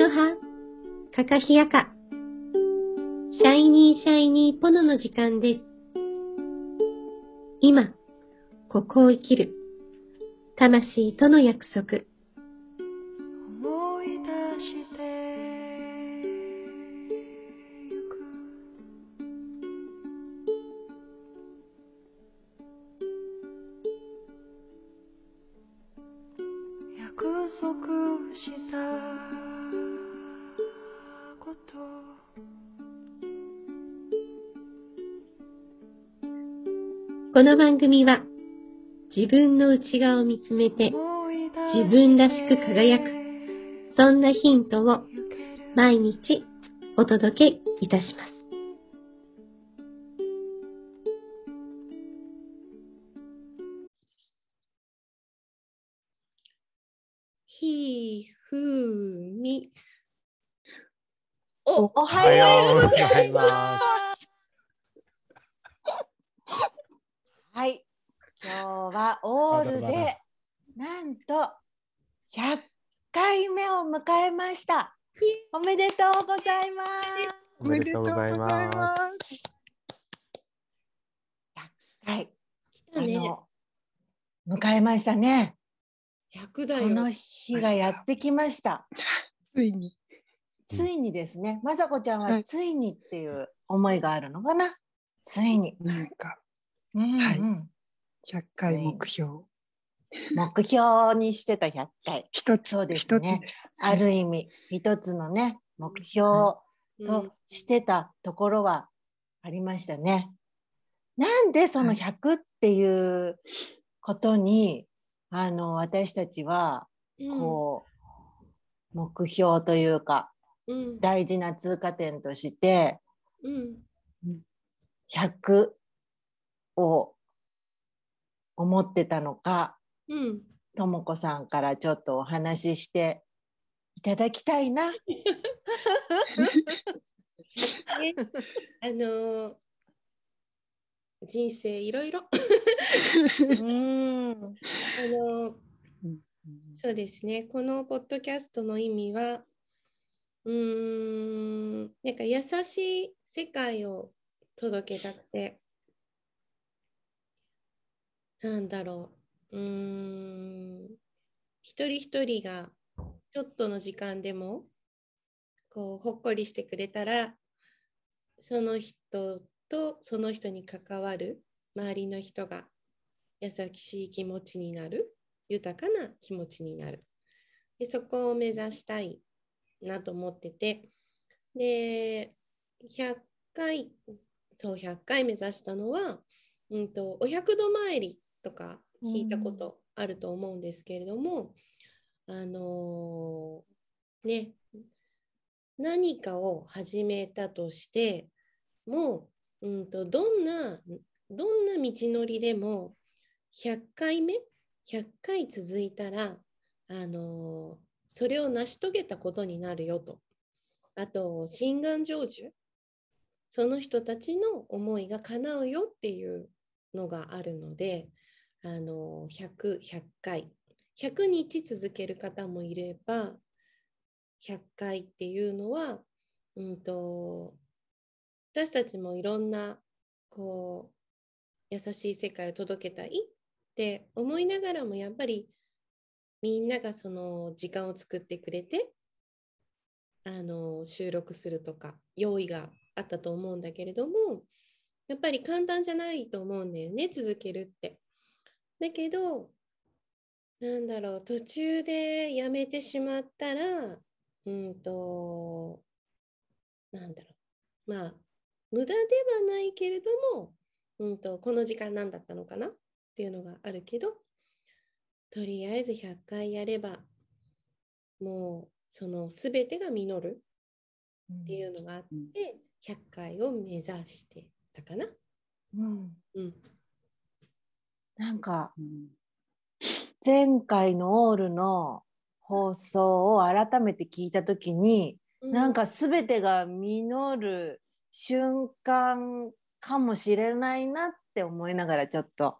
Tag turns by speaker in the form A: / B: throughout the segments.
A: アロハ、カカヒヤカ、シャイニーシャイニーポノの時間です。今、ここを生きる、魂との約束。
B: こ
A: の番組は、自分の内側を見つめて、自分らしく輝く、そんなヒントを毎日お届けいたします。ひふみ。お、
C: おはようございます。はい、今日はオール
D: あらら
C: でなんと100回目を迎えました。おめでとうございます。
D: おめでとうございます。
C: はい、
A: 来たね。
C: あの迎えましたね。
A: 100だよ。
C: この日がやってきました。
E: ついに。
C: ついにですね、まさこちゃん
E: は
C: はいついにっていう思いがあるのかな？ついに。
E: なんか
C: うん
E: はい
C: うん
E: 100回目標。
C: 目標にしてた100回。
E: 一つ、
C: そうです
E: 一
C: ね。ある意味、一つのね、目標
A: うん
C: としてたところはありましたね。なんでその
E: はい
C: 100っていうことに、あの、私たちは、こう、目標というか、
A: うん、
C: 大事な通過点として、
A: うん、
C: 100を思ってたのか、
A: うん。
C: ともこさんからちょっとお話ししていただきたいな。
A: ね、あのー人生いろいろ。あ
C: うん。
A: のーそうですね。このポッドキャストの意味は、うーん、なんか優しい世界を届けたくて、なんだろう、うん、一人一人がちょっとの時間でも、こう、ほっこりしてくれたら、その人とその人に関わる周りの人が優しい気持ちになる。豊かな気持ちになる。でそこを目指したいなと思ってて、で、100回、そう、100回目指したのは、うんと、お百度参りとか聞いたことあると思うんですけれども、あのーね、何かを始めたとしても、うんと、どんな、どんな道のりでも100回目100回続いたら、あのーそれを成し遂げたことになるよと。あと、心願成就。その人たちの思いが叶うよっていうのがあるので、あの100、100回。100日続ける方もいれば、100回っていうのは、うんと、私たちもいろんな、こう、優しい世界を届けたいって思いながらもやっぱりみんながその時間を作ってくれてあの収録するとか用意があったと思うんだけれどもやっぱり簡単じゃないと思うんだよね続けるって。だけどなんだろう途中でやめてしまったらうんとなんだろう。まあ無駄ではないけれどもうんとこの時間何だったのかな？っていうのがあるけどとりあえず100回やればもうその全てが実るっていうのがあって、100回を目指してたかな。
C: うん。
A: うん、
C: なんか
E: うん。
C: 前回のオールの放送を改めて聞いた時に、なんか全てが実る瞬間かもしれないなって思いながらちょっと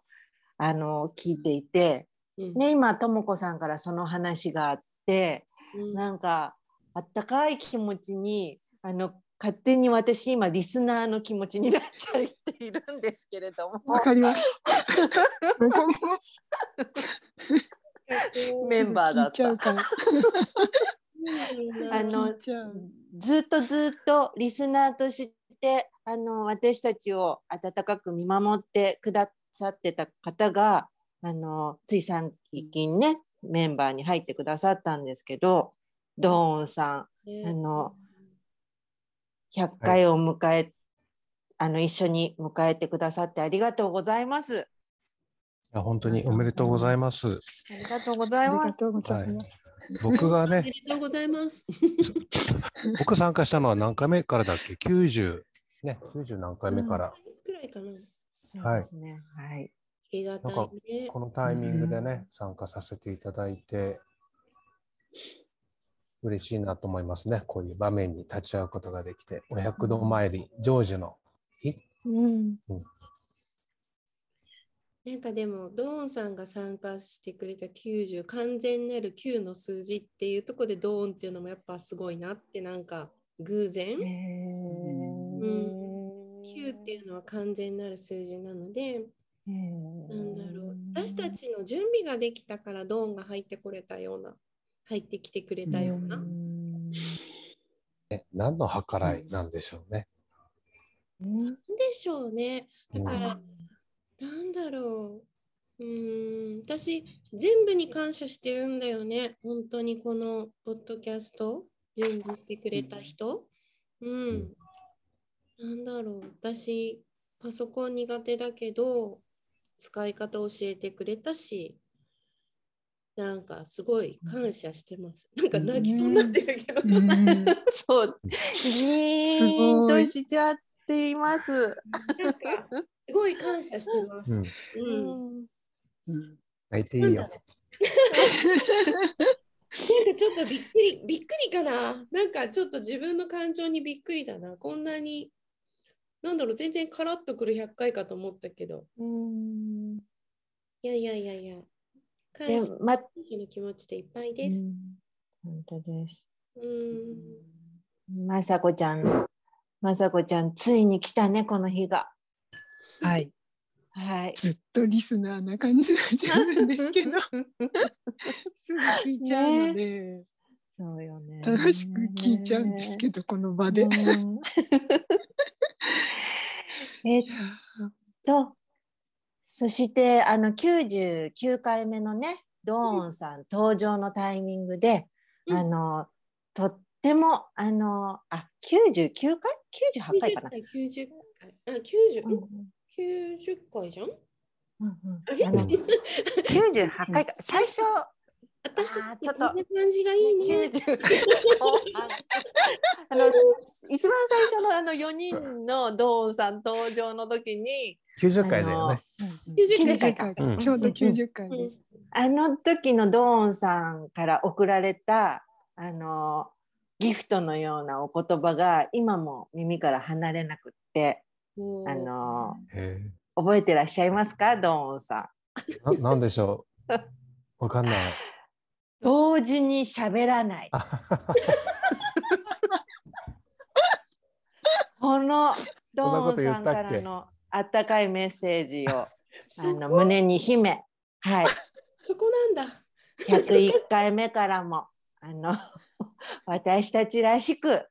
C: あの聞いていて、
A: うん、
C: ね、今ともこさんからその話があって
A: うん。
C: なんかあったかい気持ちにあの勝手に私今リスナーの気持ちになっちゃっているんですけれども
E: わかります。
C: メンバーだった。あのずっとずっとリスナーとしてあの私たちを温かく見守ってくださってた方があのつい最近ねメンバーに入ってくださったんですけどドーンさんあの100回を迎え、あの一緒に迎えてくださってありがとうございます。
D: いや本当におめでとうございます。
C: ありがとうござ
E: あり
C: います。
E: がとうございます。
D: 僕がね、
A: おめでとうございます。
D: 僕参加したのは何回目からだっけ ?90、ね、90何回目から。
A: くらいかな。
C: そうですね。はい。
A: ありがた
D: なんか
A: いね。
D: このタイミングで
E: う
D: ね、参加させていただいて、嬉しいなと思いますね。こういう場面に立ち会うことができて、お百度参り、成就の日。
E: うん。
A: なんかでも、ドーンさんが参加してくれた90、完全なる9の数字っていうところでドーンっていうのもやっぱすごいなって、なんか偶然。9っていうのは完全なる数字なので、なんだろう。私たちの準備ができたからドーンが入ってこれたような、入ってきてくれたような。
D: ね何の計らいなんでしょうね。
A: なんでしょうね。だから、なんだろう。うーん、私、全部に感謝してるんだよね。本当にこのポッドキャスト、準備してくれた人。うん。なんだろう。私、パソコン苦手だけど、使い方教えてくれたし、なんかすごい感謝してます。なんか泣きそうになってるけど。
E: うん
C: そう。じーんとしちゃっています。
A: なんかすごい感謝してます。
D: うん、泣いていいよ。
A: なんかちょっとびっくり、びっくりかな。なんかちょっと自分の感情にびっくりだな。こんなに、なんだろう、全然カラッとくる100回かと思ったけど。
C: うん
A: いやいやいやいや。感
C: で
A: 謝の気持ちでいっぱいです。
C: 本当です。
A: うん。
C: まさこちゃん、まさこちゃん、ついに来たね、この日が。
E: はい。
C: はい。
E: ずっとリスナーな感じになっちゃうんですけど、すぐ聞いちゃうので、
C: そうよね。
E: 楽しく聞いちゃうんですけど、この場で。
C: うん えっと、そしてあの99回目のね、ドーンさん登場のタイミングで、
A: うん。
C: あのとってもあのあ99回 ?98 回かな
A: ？90回。あ、90、
C: うん
A: ん、90回じゃん？
C: うんうん。
A: あれ？
C: あの98回か。最初
A: 私たち
C: あーちょっと。
A: 感じがいいね。
C: 90後半あの 一番最初のあの4人のドーンさん登場の時に
D: 90回だよね。
A: 90
E: 90
A: 回
E: 回
D: うん
E: ちょうど90回
A: うん
E: です。
C: あの時のドーンさんから送られたあのギフトのようなお言葉が今も耳から離れなくってあの
D: へ
C: 覚えてらっしゃいますか？ドーンさん。
D: えななんでしょう？わかんない。
C: 同時に喋らない。このドーンさんからのあったかいメッセージを
A: そ
C: あの
A: こ
C: 胸に秘め、はい、
A: そこなんだ。
C: 101回目からも あの私たちらしく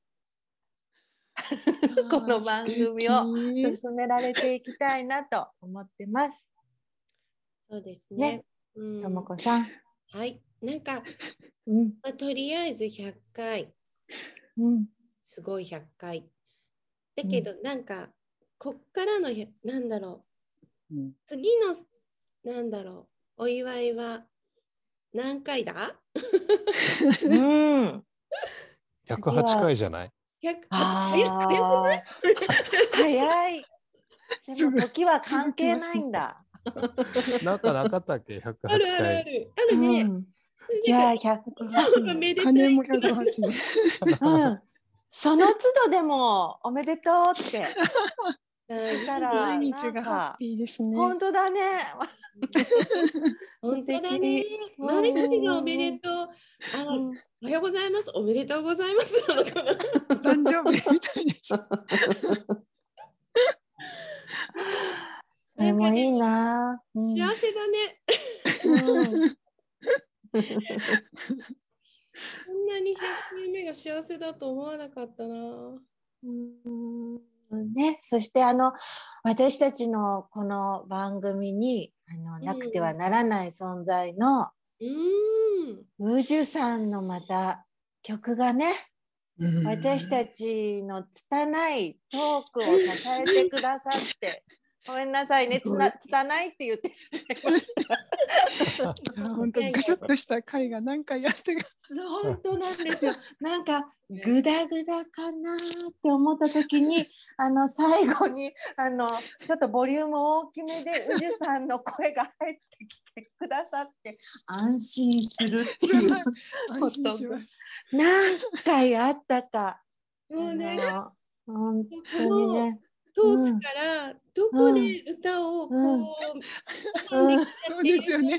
C: この番組を
E: を
C: 進められていきたいなと思ってます。
A: そうです
C: ね
A: ね。うん
C: ともこさん。
A: はい。なんか、
C: うん
A: まあ、とりあえず100回、
C: うん
A: すごい100回。だけど、なんか、こっからの100、なんだろう、次の、なんだろう、お祝いは何回だ？
C: うん、
D: 108回じゃない
A: ?100
C: あ
A: 早い？
C: ー早い。ですも
E: ぐ
C: 時は関係ないんだ。
D: なんかなかったっけ ?108
A: あるあるあ
D: 回。
A: る。あるね。
C: うんじゃあ100、
A: めでたい
E: 金も108です。
C: うん、その都度でもおめでとうって。
A: はい
C: したら
E: 毎日がハッピーですね。
C: 本当だね。
A: 本当だね。毎日がおめでとう。あ
C: うん
A: おはようございます。おめでとうございます。
E: 誕生日みたいです。
C: それもいいな。うん
A: 幸せだね。
C: うん
A: こんなに100回目が幸せだと思わなかったな。
C: うんね、そしてあの私たちのこの番組にあのなくてはならない存在の
A: うーん。
C: 宇宙さんのまた曲がね私たちの拙いトークを支えてくださってごめんなさいねつな拙いって言ってしまいました。
E: 本当にガシャッとした回が何回やってが
C: 本当なんですよ。なんかグダグダかなって思った時にあの最後にあのちょっとボリューム大きめで宇治さんの声が入ってきてくださって安心するっていう
E: 安心します。
C: 何回あったか。
A: もうね、
C: 本当にね。
A: トークからどこで歌をこう、
C: うん。
A: できたっていうのが、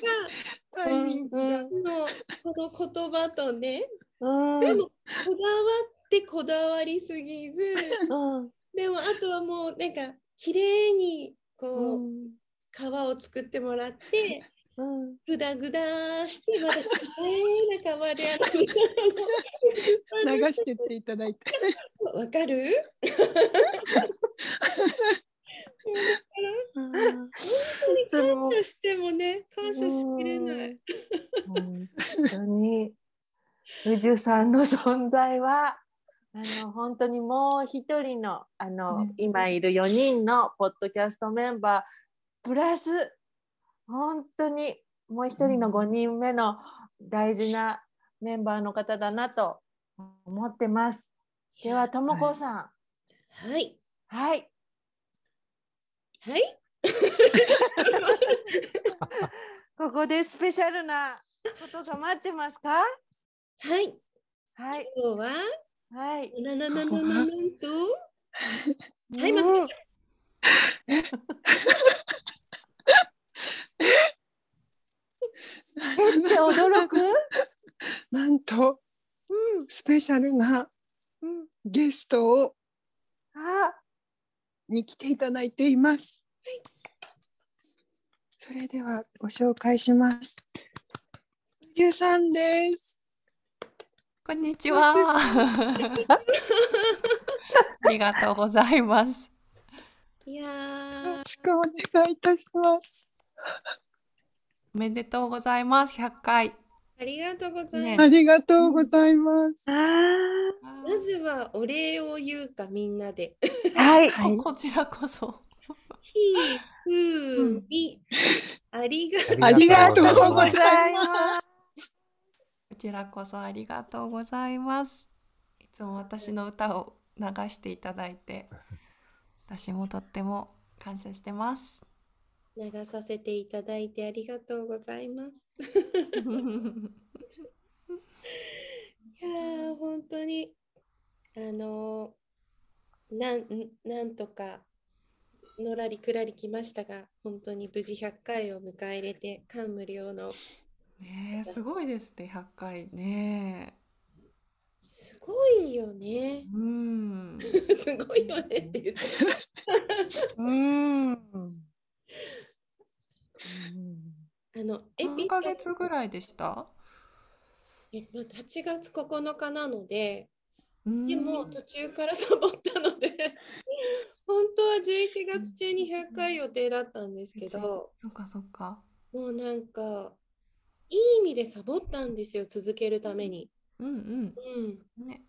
E: タイミングが。
A: このこの言葉とね、
C: うん。
A: でもこだわってこだわりすぎず、
C: うん。
A: でもあとはもうなん。か綺麗にこう、
C: うん。
A: 皮を作ってもらって、
C: うん
A: ぐだぐだして、また綺麗な皮で
E: 流してっていただいて。
A: わかる？
C: いつも
A: 感謝してもね、感謝しきれない。
C: 本当に宇宙さんの存在はあの本当にもう一人のあの、
E: ね
C: 今いる4人のポッドキャストメンバープラス本当にもう一人の5人目の大事なメンバーの方だなと思ってます。ではともこさん
A: はい。
C: はい
A: はい。
C: ここでスペシャルなことが待ってますか？
A: はい。
C: はい
A: 今日は、
C: はい。
A: ななななななんと、はい、ま
C: うん
A: す。
C: えって驚く？
E: なんと
C: うん
E: スペシャルな
C: うん
E: ゲストを
C: あ
E: に来ていただいています。それではご紹介します。宇宙さんです。
F: こんにちは。ありがとうございます。
A: いや
E: よ
A: ー
E: ろしくお願いいたします。
F: おめでとうございます。100回。
A: ありがとうござい
F: ね
A: ます。
E: ありがとうございます。
C: あ
A: まずはお礼を言うか、みんなで。
C: はい
E: はい
F: こちらこそ。
A: ひ、ふ、み、ありがとう。
E: ありがとうございます。
F: こちらこそありがとうございます。いつも私の歌を流していただいて、私もとっても感謝してます。
A: 流させていただいてありがとうございます。いやー、本当に、あのーなん、なんとか、のらりくらり来ましたが、本当に無事100回を迎え入れて、感無量の、
F: ねえ、すごいですね、100回ね。
A: すごいよね。
F: うん。
A: すごいよねって言って。
C: うん。
A: あの、エ
F: 何ヶ月ぐらいでした？
A: えまあ8月9日なので、
F: うん
A: でも途中からサボったので、本当は11月中に100回予定だったんですけど、
F: そっかそっか。
A: もうなんか、いい意味でサボったんですよ、続けるために。
F: うん
A: うん、
F: うん。ね。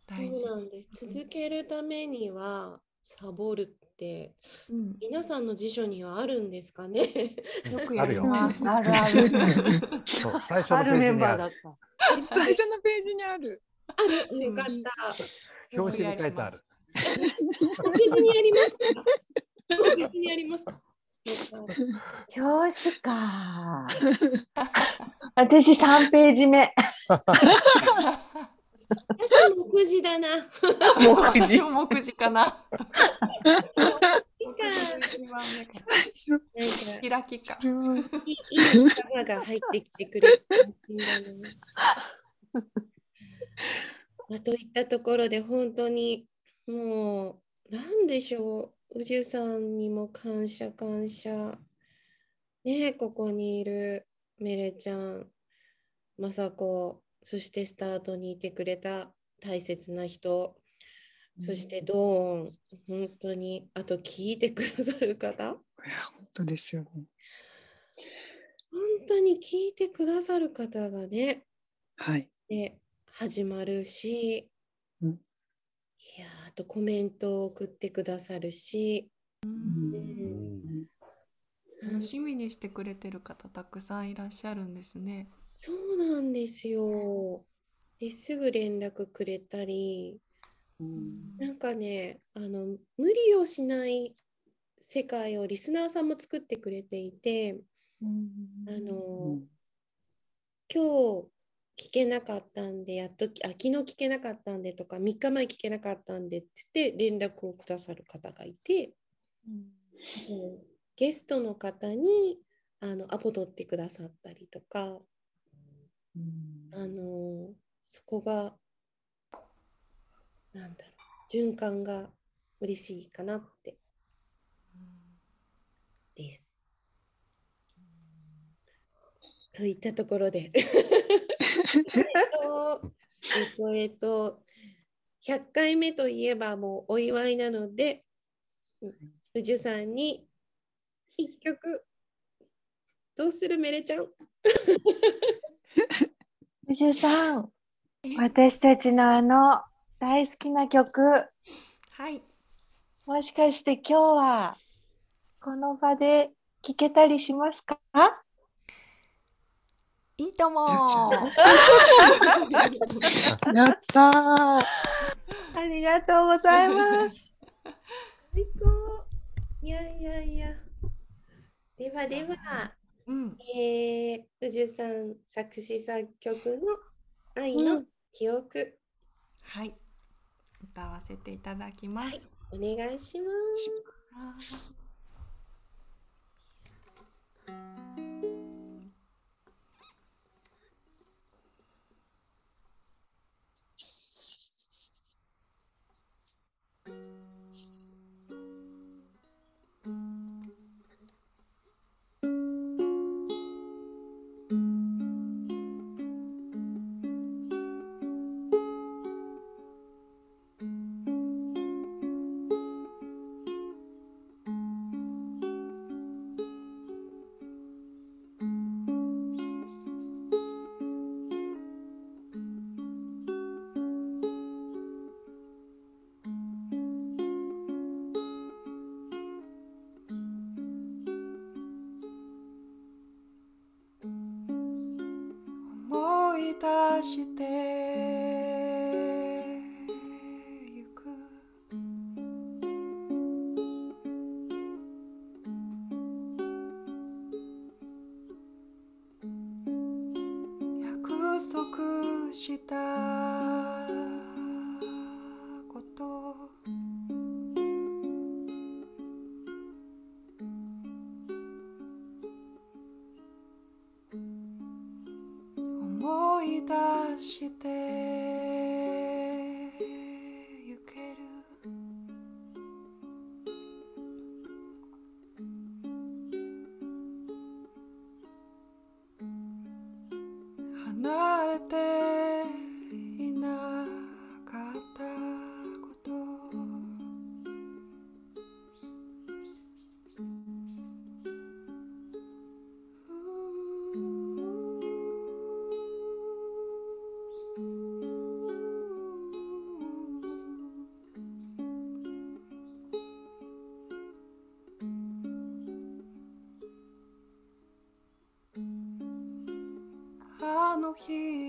A: そうなんです。続けるためには、サボる
F: うん。
A: 皆さんの辞書にはあるんですかね？
F: よくやり
D: あるよ
F: ます。
C: あるある。
D: そう最初の
C: ある
D: ページにある
C: メンバーだっ。た。
E: 最初のページにある。
A: あるよかった。
D: 表紙に書いてある。
A: 別にやりますか？別にやります
C: 表紙か。私三ページ目。
A: 私も目次だな。
C: 目次？
F: 私も目次かな。開きか。
E: い
A: い仲間が入ってきてくれるあ、といったところで本当にもう何でしょう宇宙さんにも感謝感謝ねここにいるメレちゃん雅子そしてスタートにいてくれた大切な人。そしてドーン本当にあと聞いてくださる方？
E: いや本当ですよね。
A: 本当に聞いてくださる方がね
E: はい。
A: で始まるし、
E: うん。
A: いやあとコメントを送ってくださるし、
E: うん。
A: うん。
F: 楽しみにしてくれてる方たくさんいらっしゃるんですね。
A: そうなんですよ。ですぐ連絡くれたり
E: うん。
A: なんかねあの無理をしない世界をリスナーさんも作ってくれていてあの、今日聞けなかったんでやっときあ昨日聞けなかったんでとか3日前聞けなかったんでって連絡をくださる方がいて、うん。ゲストの方にあのアポ取ってくださったりとか
E: うん
A: あのそこがなんだろう循環が嬉しいかなって。です。といったところで。えっとえっと100回目といえばもうお祝いなので宇宙さんに一曲どうするメレちゃん？
C: 宇宙さん、私たちのあの大好きな曲、
F: はい。
C: もしかして今日はこの場で聴けたりしますか？
F: いいとも。
E: やったー。
C: ありがとうございます。
A: 最高いやいやいやではでは、
F: うん。
A: えー、宇宙さん作詞作曲の愛の記憶、
F: はい。歌わせていただきます。
A: お願いします。
F: 出してあ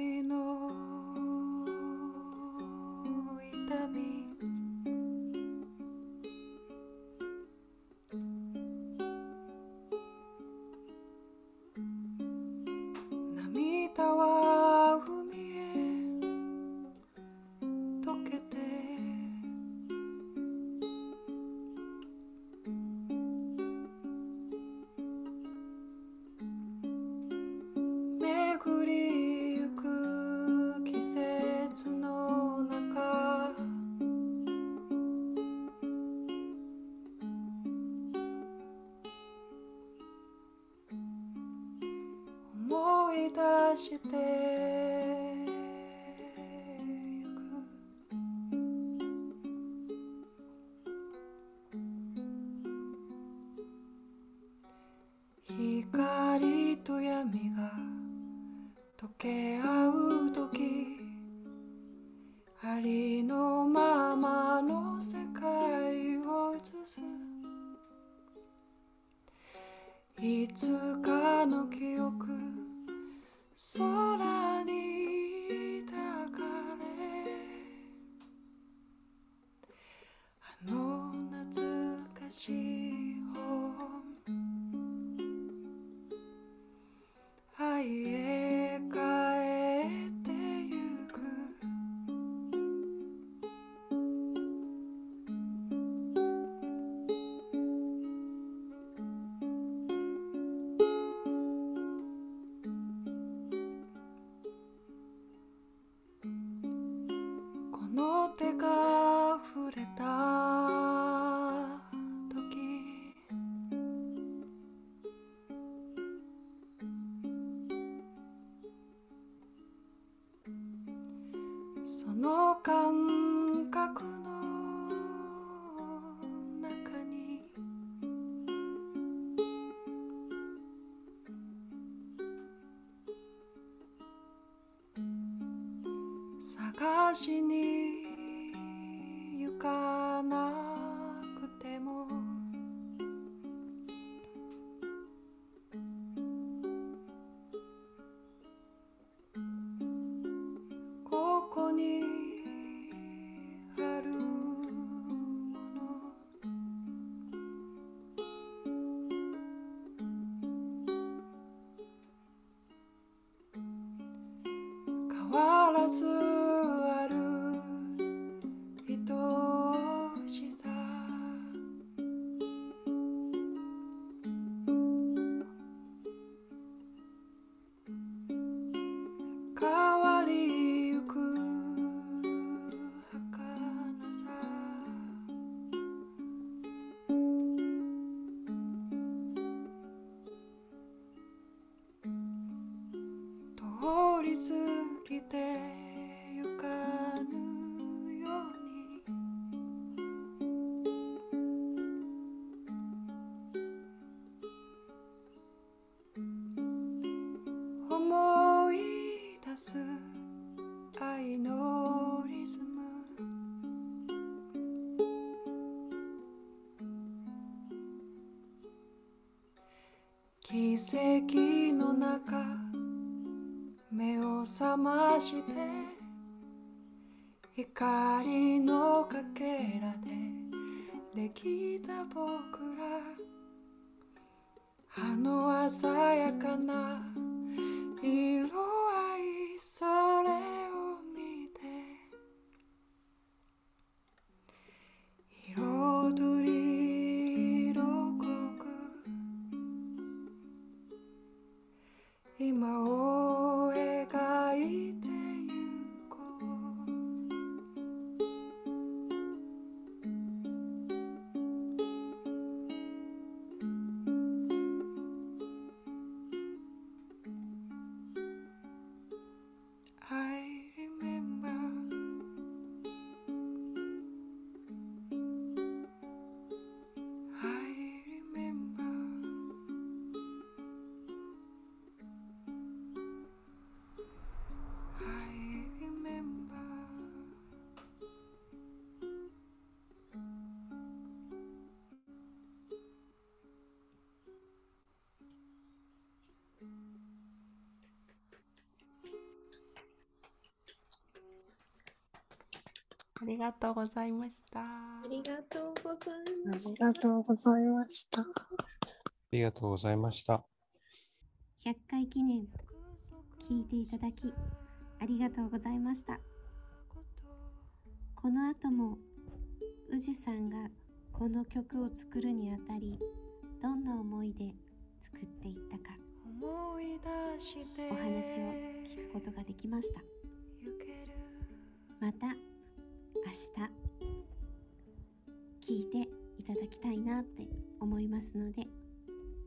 F: 通り過ぎてゆかぬ光あり
G: がとうございました。
A: ありがとうござい
E: あ
A: ます。
E: りがとうございました。
D: ありがとうございました。
H: 100回記念聞いていただきありがとうございましたこの後も宇治さんがこの曲を作るにあたりどんな思いで作っていったか
F: 思い出して
H: お話を聞くことができましたまた明日聞いていただきたいなって思いますので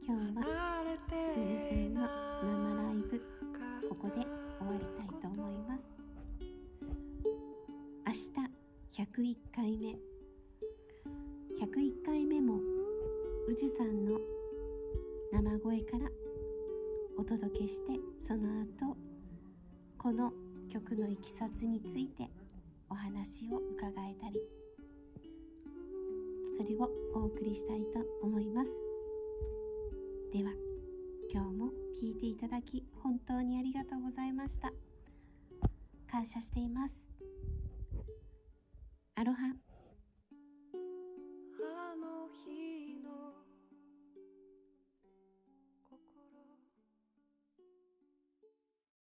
H: 今日は
F: 離れて
H: 宇治さんの生ライブこここで終わりたいと思います。明日101回目。101回目も宇治さんの生声からお届けしてその後この曲のいきさつについてお話を伺えたりそれをお送りしたいと思います。では今日も聞いていただき本当にありがとうございました。感謝しています。アロハ